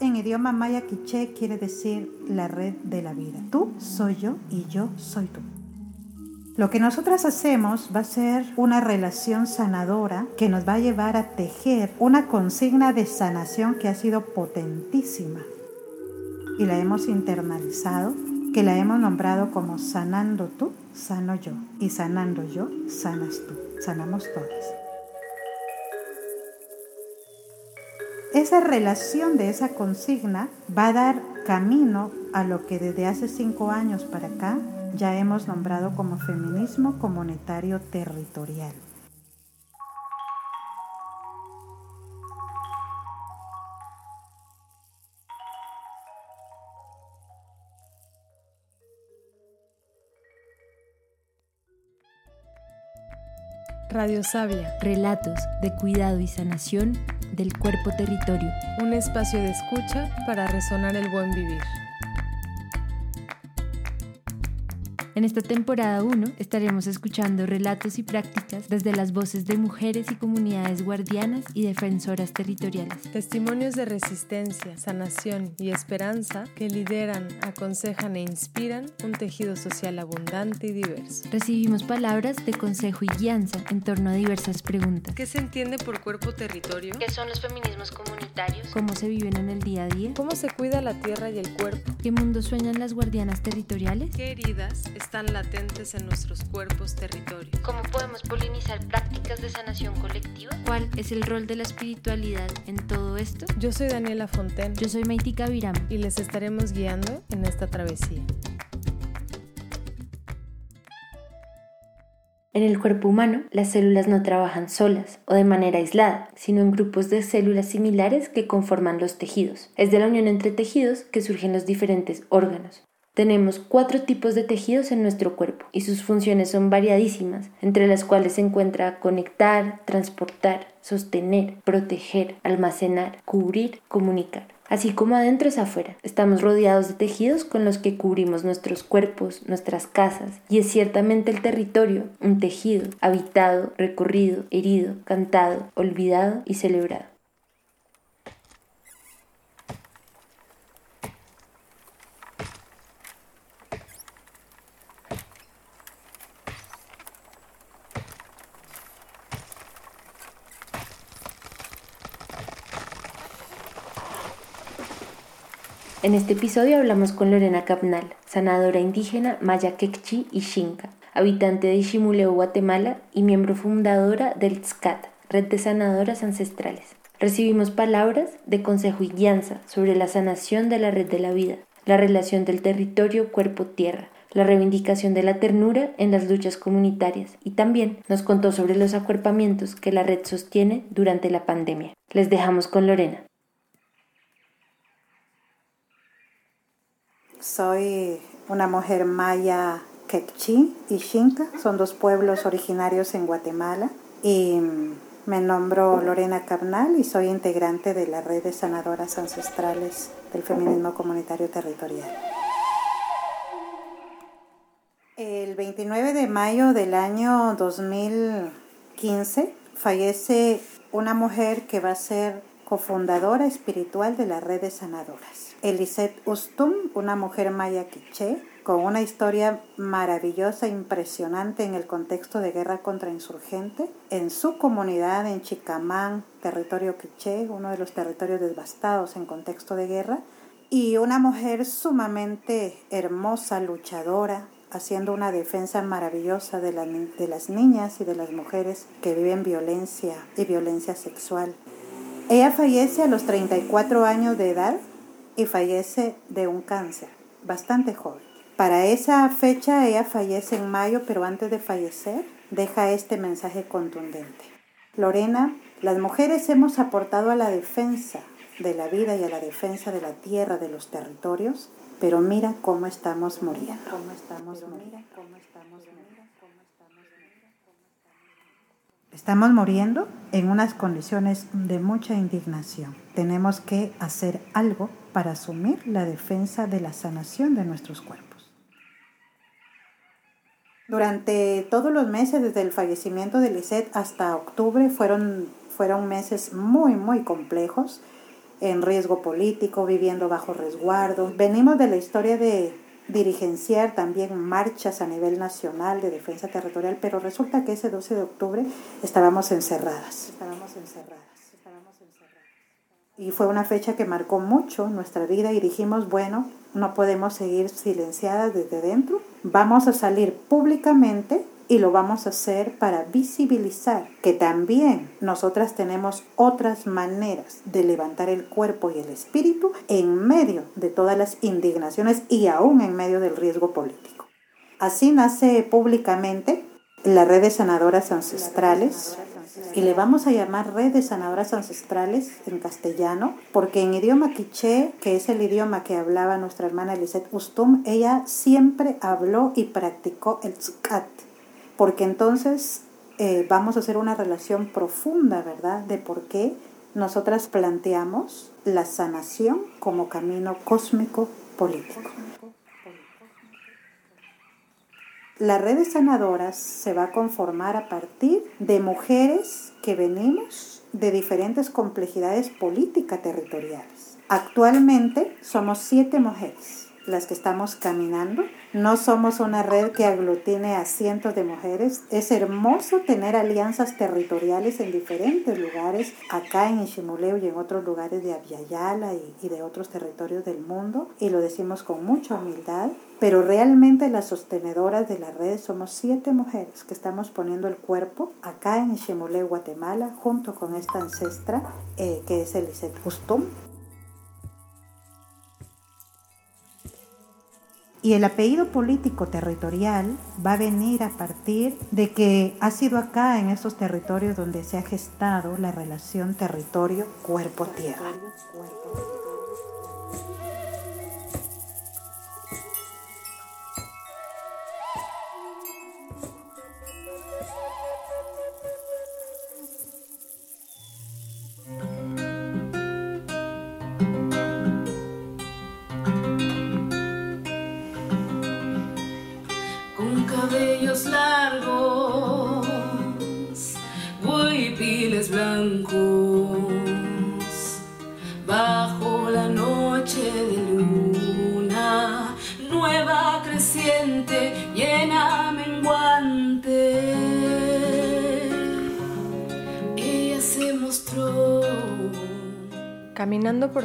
En idioma maya quiché quiere decir la red de la vida. Tú soy yo y yo soy tú. Lo que nosotras hacemos va a ser una relación sanadora que nos va a llevar a tejer una consigna de sanación que ha sido potentísima y la hemos internalizado, que la hemos nombrado como sanando tú, sano yo y sanando yo, sanas tú, sanamos todas. Esa relación de esa consigna va a dar camino a lo que desde hace cinco años para acá ya hemos nombrado como feminismo comunitario territorial. Radio Sabia. Relatos de cuidado y sanación del cuerpo territorio. Un espacio de escucha para resonar el buen vivir. En esta temporada 1 estaremos escuchando relatos y prácticas desde las voces de mujeres y comunidades guardianas y defensoras territoriales. Testimonios de resistencia, sanación y esperanza que lideran, aconsejan e inspiran un tejido social abundante y diverso. Recibimos palabras de consejo y guianza en torno a diversas preguntas. ¿Qué se entiende por cuerpo territorio? ¿Qué son los feminismos comunitarios? ¿Cómo se viven en el día a día? ¿Cómo se cuida la tierra y el cuerpo? ¿Qué mundo sueñan las guardianas territoriales? ¿Qué heridas están latentes en nuestros cuerpos territorios. ¿Cómo podemos polinizar prácticas de sanación colectiva? ¿Cuál es el rol de la espiritualidad en todo esto? Yo soy Daniela Fonten. Yo soy Maitika Viram. Y les estaremos guiando en esta travesía. En el cuerpo humano, las células no trabajan solas o de manera aislada, sino en grupos de células similares que conforman los tejidos. Es de la unión entre tejidos que surgen los diferentes órganos. Tenemos cuatro tipos de tejidos en nuestro cuerpo y sus funciones son variadísimas, entre las cuales se encuentra conectar, transportar, sostener, proteger, almacenar, cubrir, comunicar. Así como adentro es afuera, estamos rodeados de tejidos con los que cubrimos nuestros cuerpos, nuestras casas, y es ciertamente el territorio, un tejido, habitado, recorrido, herido, cantado, olvidado y celebrado. En este episodio hablamos con Lorena Capnal, sanadora indígena maya quechí y xinca, habitante de Ximuleo, Guatemala y miembro fundadora del TSCAT, Red de Sanadoras Ancestrales. Recibimos palabras de consejo y guianza sobre la sanación de la red de la vida, la relación del territorio cuerpo-tierra, la reivindicación de la ternura en las luchas comunitarias y también nos contó sobre los acuerpamientos que la red sostiene durante la pandemia. Les dejamos con Lorena. Soy una mujer maya quechí y xinca, son dos pueblos originarios en Guatemala y me nombro Lorena Carnal y soy integrante de la red de sanadoras ancestrales del feminismo comunitario territorial. El 29 de mayo del año 2015 fallece una mujer que va a ser cofundadora espiritual de la red de sanadoras. Elisette Ustum, una mujer maya quiché, con una historia maravillosa, impresionante en el contexto de guerra contra insurgente, en su comunidad en Chicamán, territorio quiché, uno de los territorios devastados en contexto de guerra, y una mujer sumamente hermosa, luchadora, haciendo una defensa maravillosa de, de las niñas y de las mujeres que viven violencia y violencia sexual. Ella fallece a los 34 años de edad y fallece de un cáncer, bastante joven. Para esa fecha ella fallece en mayo, pero antes de fallecer deja este mensaje contundente. Lorena, las mujeres hemos aportado a la defensa de la vida y a la defensa de la tierra, de los territorios, pero mira cómo estamos muriendo. Cómo estamos. Estamos muriendo en unas condiciones de mucha indignación. Tenemos que hacer algo para asumir la defensa de la sanación de nuestros cuerpos. Durante todos los meses, desde el fallecimiento de Lisette hasta octubre, fueron, fueron meses muy, muy complejos en riesgo político, viviendo bajo resguardo. Venimos de la historia de dirigenciar también marchas a nivel nacional de defensa territorial, pero resulta que ese 12 de octubre estábamos encerradas. Estábamos encerradas. Y fue una fecha que marcó mucho nuestra vida y dijimos, bueno, no podemos seguir silenciadas desde dentro, vamos a salir públicamente y lo vamos a hacer para visibilizar que también nosotras tenemos otras maneras de levantar el cuerpo y el espíritu en medio de todas las indignaciones y aún en medio del riesgo político. Así nace públicamente la red de sanadoras ancestrales y le vamos a llamar red de sanadoras ancestrales en castellano, porque en idioma quiché, que es el idioma que hablaba nuestra hermana Lisette Ustum, ella siempre habló y practicó el tzkat, porque entonces eh, vamos a hacer una relación profunda, ¿verdad?, de por qué nosotras planteamos la sanación como camino cósmico político. La red de sanadoras se va a conformar a partir de mujeres que venimos de diferentes complejidades políticas territoriales. Actualmente somos siete mujeres las que estamos caminando. No somos una red que aglutine a cientos de mujeres. Es hermoso tener alianzas territoriales en diferentes lugares, acá en Ishimuleo y en otros lugares de Aviala y, de otros territorios del mundo, y lo decimos con mucha humildad. Pero realmente las sostenedoras de la red somos siete mujeres que estamos poniendo el cuerpo acá en Ishimuleo, Guatemala, junto con esta ancestra eh, que es Elisette Bustum, Y el apellido político territorial va a venir a partir de que ha sido acá en estos territorios donde se ha gestado la relación territorio-cuerpo-tierra.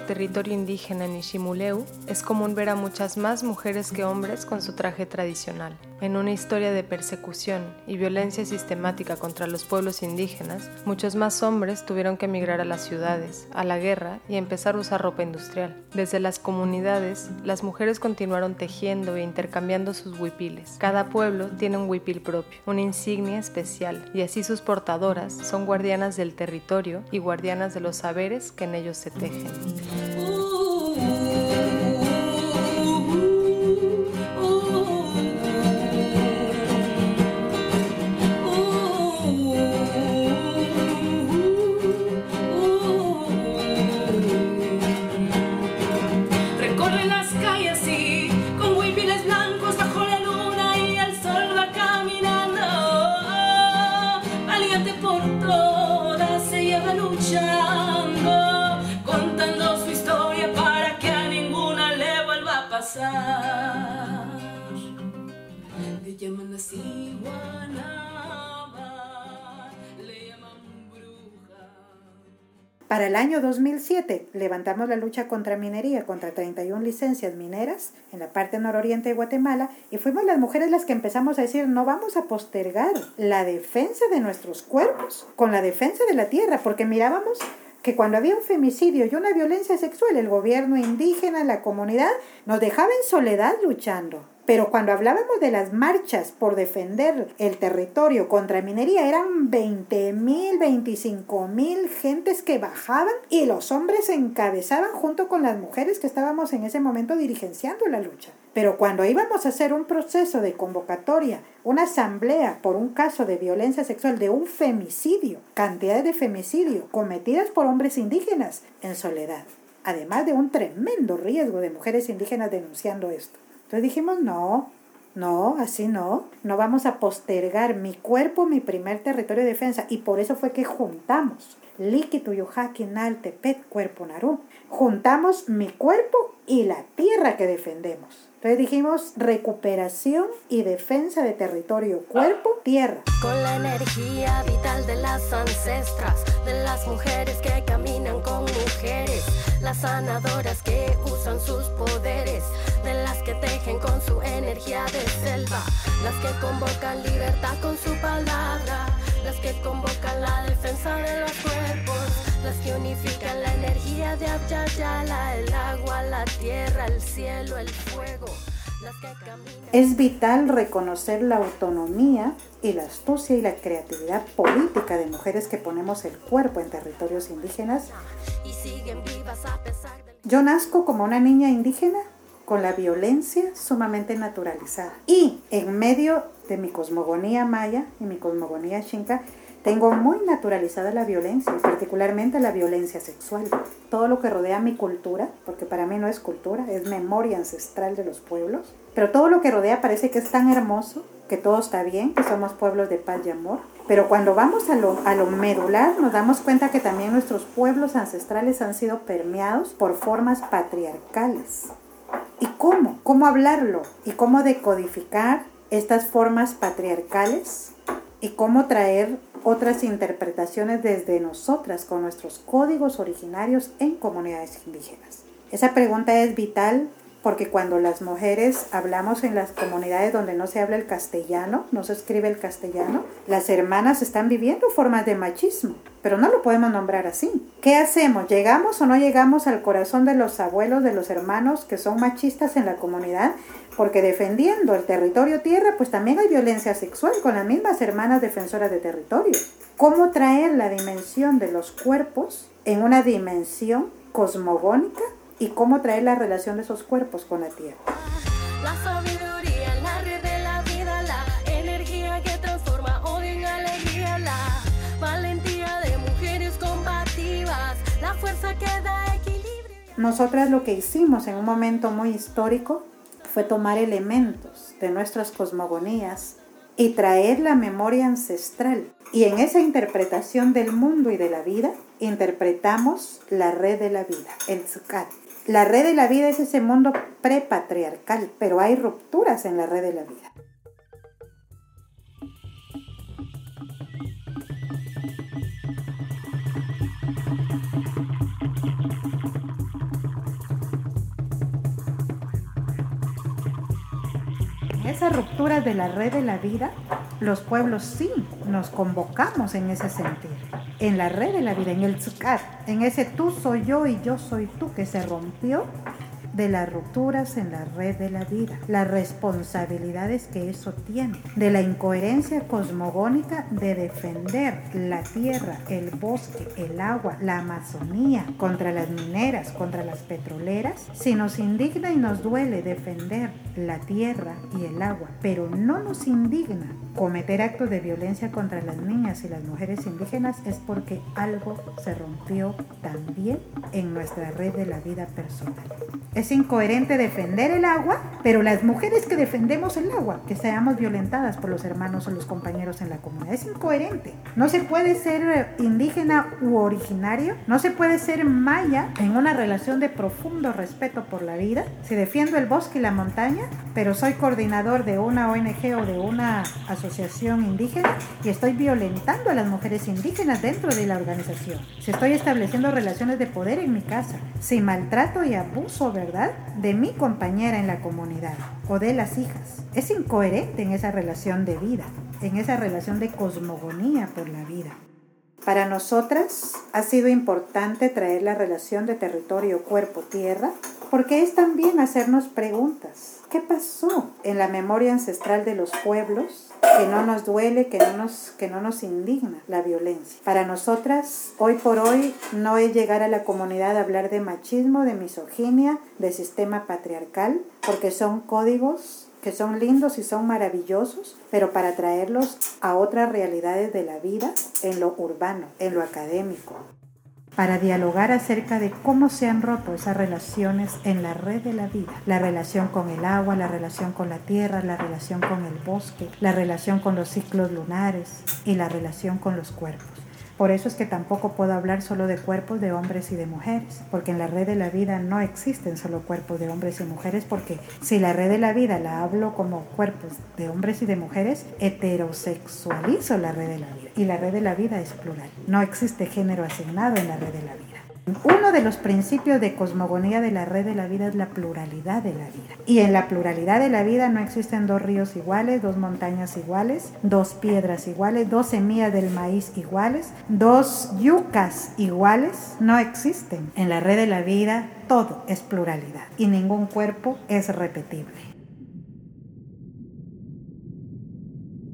Territorio indígena en Ishimuleu, es común ver a muchas más mujeres que hombres con su traje tradicional. En una historia de persecución y violencia sistemática contra los pueblos indígenas, muchos más hombres tuvieron que emigrar a las ciudades, a la guerra y empezar a usar ropa industrial. Desde las comunidades, las mujeres continuaron tejiendo e intercambiando sus huipiles. Cada pueblo tiene un huipil propio, una insignia especial, y así sus portadoras son guardianas del territorio y guardianas de los saberes que en ellos se Ooh. Para el año 2007 levantamos la lucha contra minería, contra 31 licencias mineras en la parte nororiente de Guatemala y fuimos las mujeres las que empezamos a decir no vamos a postergar la defensa de nuestros cuerpos con la defensa de la tierra porque mirábamos que cuando había un femicidio y una violencia sexual, el gobierno indígena, la comunidad, nos dejaba en soledad luchando. Pero cuando hablábamos de las marchas por defender el territorio contra minería, eran 20 mil, 25 mil gentes que bajaban y los hombres encabezaban junto con las mujeres que estábamos en ese momento dirigenciando la lucha. Pero cuando íbamos a hacer un proceso de convocatoria, una asamblea por un caso de violencia sexual, de un femicidio, cantidades de femicidio cometidas por hombres indígenas en soledad, además de un tremendo riesgo de mujeres indígenas denunciando esto. Entonces dijimos, no, No, así no. No vamos a postergar mi cuerpo, mi primer territorio de defensa. Y por eso fue que juntamos. Líquido Yuhaki Pet Cuerpo Naru. Juntamos mi cuerpo y la tierra que defendemos. Entonces dijimos recuperación y defensa de territorio, cuerpo, tierra. Con la energía vital de las ancestras, de las mujeres que caminan con mujeres, las sanadoras que usan sus poderes, de las que tejen con su energía de selva, las que convocan libertad con su palabra, las que convocan la defensa de los cuerpos, las que unifican la energía de Abyayala, el agua, la tierra, el cielo, el fuego. Es vital reconocer la autonomía y la astucia y la creatividad política de mujeres que ponemos el cuerpo en territorios indígenas. Yo nazco como una niña indígena con la violencia sumamente naturalizada. Y en medio de mi cosmogonía maya y mi cosmogonía xinca, tengo muy naturalizada la violencia, particularmente la violencia sexual. Todo lo que rodea mi cultura, porque para mí no es cultura, es memoria ancestral de los pueblos, pero todo lo que rodea parece que es tan hermoso, que todo está bien, que somos pueblos de paz y amor. Pero cuando vamos a lo, a lo medular, nos damos cuenta que también nuestros pueblos ancestrales han sido permeados por formas patriarcales. ¿Y cómo? ¿Cómo hablarlo? ¿Y cómo decodificar estas formas patriarcales? ¿Y cómo traer otras interpretaciones desde nosotras con nuestros códigos originarios en comunidades indígenas? Esa pregunta es vital porque cuando las mujeres hablamos en las comunidades donde no se habla el castellano, no se escribe el castellano, las hermanas están viviendo formas de machismo, pero no lo podemos nombrar así. ¿Qué hacemos? ¿Llegamos o no llegamos al corazón de los abuelos, de los hermanos que son machistas en la comunidad? Porque defendiendo el territorio tierra, pues también hay violencia sexual con las mismas hermanas defensoras de territorio. ¿Cómo traer la dimensión de los cuerpos en una dimensión cosmogónica y cómo traer la relación de esos cuerpos con la tierra. La sabiduría, la red de la vida, la energía que transforma odio en alegría, la valentía de mujeres combativas, la fuerza que da equilibrio. Nosotras lo que hicimos en un momento muy histórico fue tomar elementos de nuestras cosmogonías y traer la memoria ancestral. Y en esa interpretación del mundo y de la vida, interpretamos la red de la vida, el Tzukat. La red de la vida es ese mundo prepatriarcal, pero hay rupturas en la red de la vida. En esa ruptura de la red de la vida, los pueblos sí nos convocamos en ese sentido en la red de la vida, en el tzukat, en ese tú soy yo y yo soy tú que se rompió de las rupturas en la red de la vida, las responsabilidades que eso tiene, de la incoherencia cosmogónica de defender la tierra, el bosque, el agua, la Amazonía contra las mineras, contra las petroleras. Si nos indigna y nos duele defender la tierra y el agua, pero no nos indigna cometer actos de violencia contra las niñas y las mujeres indígenas, es porque algo se rompió también en nuestra red de la vida personal. Es incoherente defender el agua, pero las mujeres que defendemos el agua, que seamos violentadas por los hermanos o los compañeros en la comunidad, es incoherente. No se puede ser indígena u originario, no se puede ser maya en una relación de profundo respeto por la vida. Si defiendo el bosque y la montaña, pero soy coordinador de una ONG o de una asociación indígena y estoy violentando a las mujeres indígenas dentro de la organización. Si estoy estableciendo relaciones de poder en mi casa, si maltrato y abuso, ¿verdad? de mi compañera en la comunidad o de las hijas. Es incoherente en esa relación de vida, en esa relación de cosmogonía por la vida. Para nosotras ha sido importante traer la relación de territorio, cuerpo, tierra, porque es también hacernos preguntas. ¿Qué pasó en la memoria ancestral de los pueblos que no nos duele, que no nos, que no nos indigna la violencia. Para nosotras, hoy por hoy, no es llegar a la comunidad a hablar de machismo, de misoginia, de sistema patriarcal, porque son códigos que son lindos y son maravillosos, pero para traerlos a otras realidades de la vida, en lo urbano, en lo académico. Para dialogar acerca de cómo se han roto esas relaciones en la red de la vida. La relación con el agua, la relación con la tierra, la relación con el bosque, la relación con los ciclos lunares y la relación con los cuerpos. Por eso es que tampoco puedo hablar solo de cuerpos de hombres y de mujeres, porque en la red de la vida no existen solo cuerpos de hombres y mujeres, porque si la red de la vida la hablo como cuerpos de hombres y de mujeres, heterosexualizo la red de la vida. Y la red de la vida es plural. No existe género asignado en la red de la vida. Uno de los principios de cosmogonía de la red de la vida es la pluralidad de la vida. Y en la pluralidad de la vida no existen dos ríos iguales, dos montañas iguales, dos piedras iguales, dos semillas del maíz iguales, dos yucas iguales. No existen. En la red de la vida todo es pluralidad y ningún cuerpo es repetible.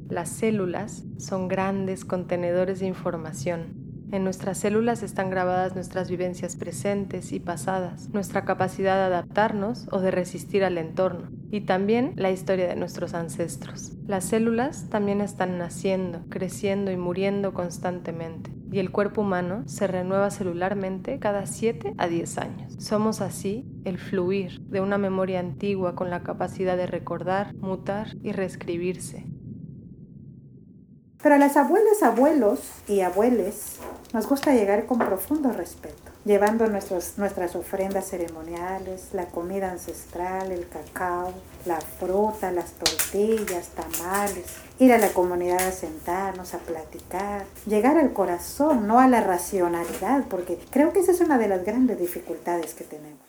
Las células son grandes contenedores de información en nuestras células están grabadas nuestras vivencias presentes y pasadas, nuestra capacidad de adaptarnos o de resistir al entorno, y también la historia de nuestros ancestros. Las células también están naciendo, creciendo y muriendo constantemente, y el cuerpo humano se renueva celularmente cada 7 a 10 años. Somos así el fluir de una memoria antigua con la capacidad de recordar, mutar y reescribirse. Pero a las abuelas, abuelos y abueles nos gusta llegar con profundo respeto, llevando nuestras ofrendas ceremoniales, la comida ancestral, el cacao, la fruta, las tortillas, tamales, ir a la comunidad a sentarnos, a platicar, llegar al corazón, no a la racionalidad, porque creo que esa es una de las grandes dificultades que tenemos.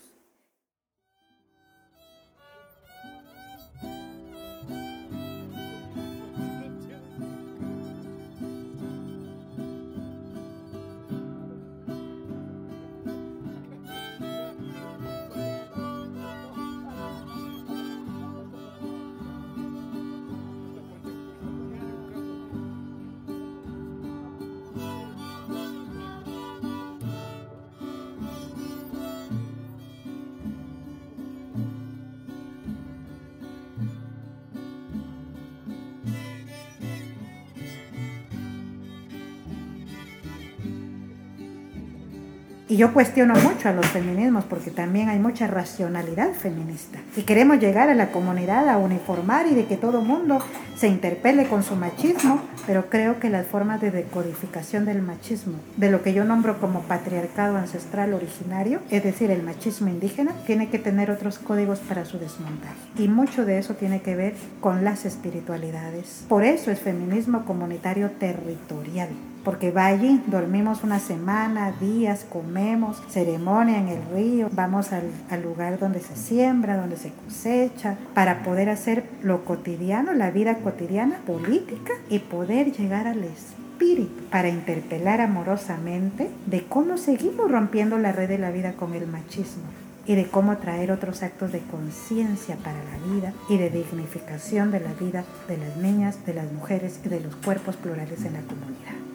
Y yo cuestiono mucho a los feminismos porque también hay mucha racionalidad feminista. Y queremos llegar a la comunidad a uniformar y de que todo mundo se interpele con su machismo, pero creo que las formas de decodificación del machismo, de lo que yo nombro como patriarcado ancestral originario, es decir, el machismo indígena, tiene que tener otros códigos para su desmontaje. Y mucho de eso tiene que ver con las espiritualidades. Por eso es feminismo comunitario territorial porque va allí, dormimos una semana, días, comemos, ceremonia en el río, vamos al, al, lugar donde se siembra, donde se cosecha, para poder hacer lo cotidiano, la vida cotidiana, política, y poder llegar al espíritu, para interpelar amorosamente de cómo seguimos rompiendo la red de la vida con el machismo y de cómo traer otros actos de conciencia para la vida y de dignificación de la vida de las niñas, de las mujeres y de los cuerpos plurales en la comunidad.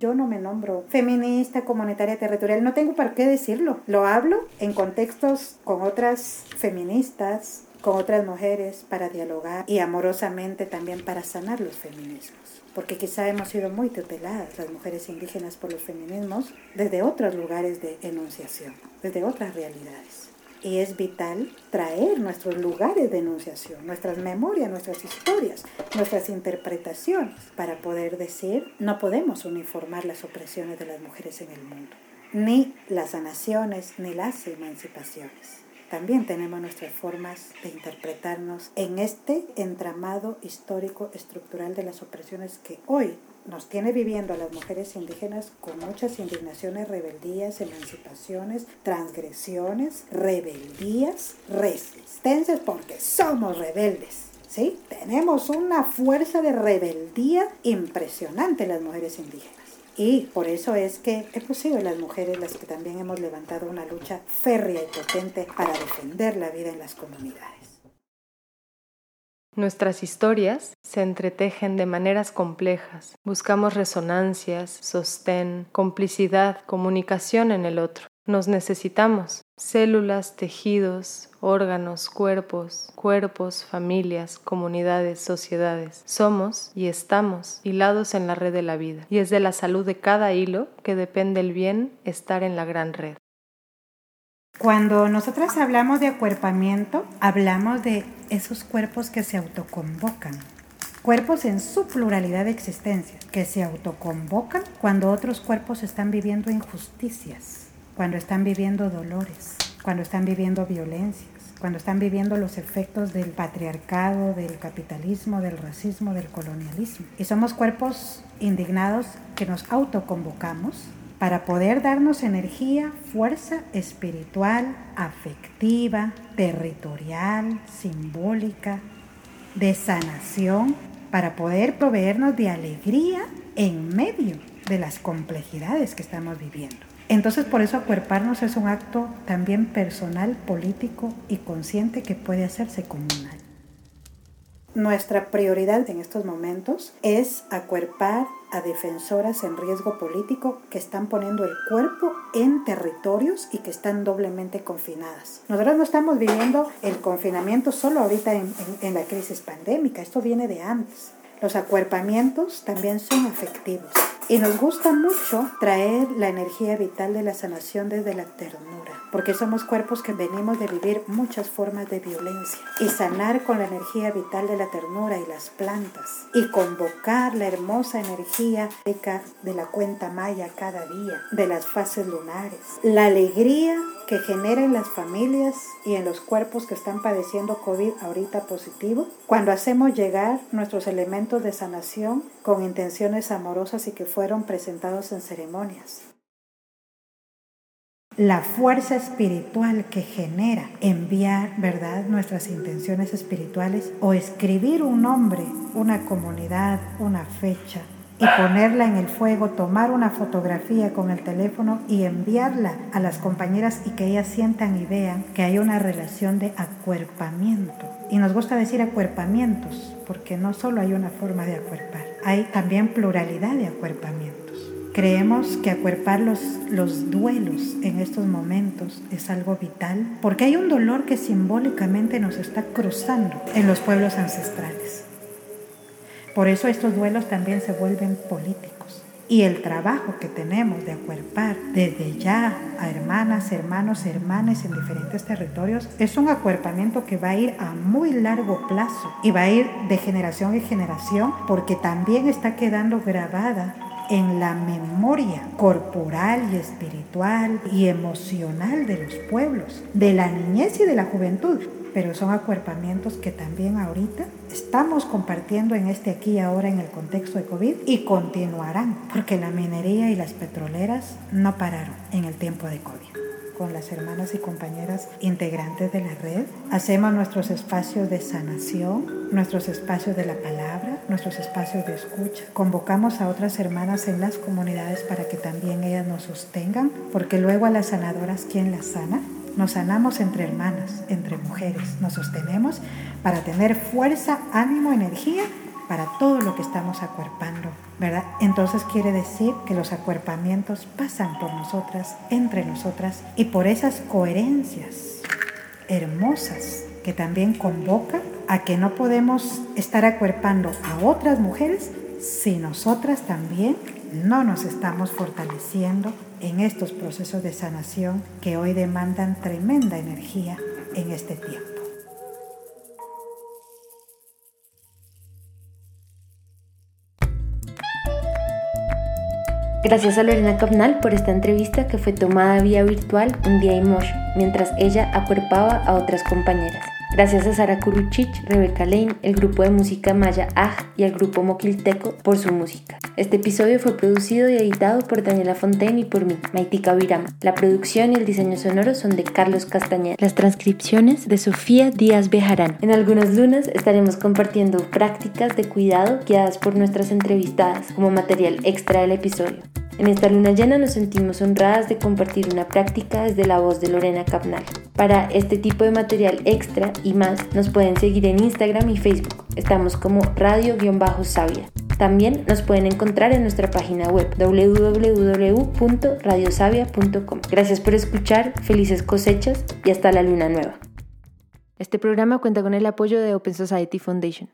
Yo no me nombro feminista, comunitaria, territorial, no tengo para qué decirlo. Lo hablo en contextos con otras feministas, con otras mujeres, para dialogar y amorosamente también para sanar los feminismos. Porque quizá hemos sido muy tuteladas las mujeres indígenas por los feminismos desde otros lugares de enunciación, desde otras realidades y es vital traer nuestros lugares de enunciación, nuestras memorias, nuestras historias, nuestras interpretaciones, para poder decir, no podemos uniformar las opresiones de las mujeres en el mundo, ni las sanaciones, ni las emancipaciones. También tenemos nuestras formas de interpretarnos en este entramado histórico estructural de las opresiones que hoy nos tiene viviendo a las mujeres indígenas con muchas indignaciones, rebeldías, emancipaciones, transgresiones, rebeldías, resistencias, porque somos rebeldes. ¿Sí? Tenemos una fuerza de rebeldía impresionante las mujeres indígenas. Y por eso es que hemos sido las mujeres las que también hemos levantado una lucha férrea y potente para defender la vida en las comunidades. Nuestras historias se entretejen de maneras complejas. Buscamos resonancias, sostén, complicidad, comunicación en el otro. Nos necesitamos. Células, tejidos, órganos, cuerpos, cuerpos, familias, comunidades, sociedades. Somos y estamos hilados en la red de la vida. Y es de la salud de cada hilo que depende el bien estar en la gran red. Cuando nosotras hablamos de acuerpamiento, hablamos de esos cuerpos que se autoconvocan. Cuerpos en su pluralidad de existencia, que se autoconvocan cuando otros cuerpos están viviendo injusticias cuando están viviendo dolores, cuando están viviendo violencias, cuando están viviendo los efectos del patriarcado, del capitalismo, del racismo, del colonialismo. Y somos cuerpos indignados que nos autoconvocamos para poder darnos energía, fuerza espiritual, afectiva, territorial, simbólica, de sanación, para poder proveernos de alegría en medio de las complejidades que estamos viviendo. Entonces por eso acuerparnos es un acto también personal, político y consciente que puede hacerse comunal. Nuestra prioridad en estos momentos es acuerpar a defensoras en riesgo político que están poniendo el cuerpo en territorios y que están doblemente confinadas. Nosotros no estamos viviendo el confinamiento solo ahorita en, la crisis pandémica, esto viene de antes. Los acuerpamientos también son afectivos. Y nos gusta mucho traer la energía vital de la sanación desde la ternura, porque somos cuerpos que venimos de vivir muchas formas de violencia. Y sanar con la energía vital de la ternura y las plantas. Y convocar la hermosa energía de la cuenta maya cada día, de las fases lunares. La alegría que genera en las familias y en los cuerpos que están padeciendo COVID ahorita positivo, cuando hacemos llegar nuestros elementos de sanación con intenciones amorosas y que fueron presentados en ceremonias. La fuerza espiritual que genera enviar, ¿verdad?, nuestras intenciones espirituales o escribir un nombre, una comunidad, una fecha, y ponerla en el fuego, tomar una fotografía con el teléfono y enviarla a las compañeras y que ellas sientan y vean que hay una relación de acuerpamiento. Y nos gusta decir acuerpamientos, porque no solo hay una forma de acuerpar, hay también pluralidad de acuerpamientos. Creemos que acuerpar los, los duelos en estos momentos es algo vital, porque hay un dolor que simbólicamente nos está cruzando en los pueblos ancestrales. Por eso estos duelos también se vuelven políticos. Y el trabajo que tenemos de acuerpar desde ya a hermanas, hermanos, hermanas en diferentes territorios es un acuerpamiento que va a ir a muy largo plazo y va a ir de generación en generación porque también está quedando grabada en la memoria corporal y espiritual y emocional de los pueblos, de la niñez y de la juventud pero son acuerpamientos que también ahorita estamos compartiendo en este aquí y ahora en el contexto de COVID y continuarán, porque la minería y las petroleras no pararon en el tiempo de COVID con las hermanas y compañeras integrantes de la red. Hacemos nuestros espacios de sanación, nuestros espacios de la palabra, nuestros espacios de escucha. Convocamos a otras hermanas en las comunidades para que también ellas nos sostengan, porque luego a las sanadoras, ¿quién las sana? Nos sanamos entre hermanas, entre mujeres, nos sostenemos para tener fuerza, ánimo, energía para todo lo que estamos acuerpando, ¿verdad? Entonces quiere decir que los acuerpamientos pasan por nosotras, entre nosotras, y por esas coherencias hermosas que también convocan a que no podemos estar acuerpando a otras mujeres si nosotras también no nos estamos fortaleciendo en estos procesos de sanación que hoy demandan tremenda energía en este tiempo. Gracias a Lorena Capnal por esta entrevista que fue tomada vía virtual un día y mientras ella acuerpaba a otras compañeras. Gracias a Sara Kuruchich, Rebeca Lane, el grupo de música Maya Aj y al grupo Moquilteco por su música. Este episodio fue producido y editado por Daniela Fontaine y por mí, Maitika Virama. La producción y el diseño sonoro son de Carlos Castañeda. Las transcripciones de Sofía Díaz Bejarán. En algunas lunas estaremos compartiendo prácticas de cuidado guiadas por nuestras entrevistadas como material extra del episodio. En esta luna llena nos sentimos honradas de compartir una práctica desde la voz de Lorena Capnal. Para este tipo de material extra y más, nos pueden seguir en Instagram y Facebook. Estamos como radio-sabia. También nos pueden encontrar en nuestra página web www.radiosavia.com. Gracias por escuchar, felices cosechas y hasta la luna nueva. Este programa cuenta con el apoyo de Open Society Foundation.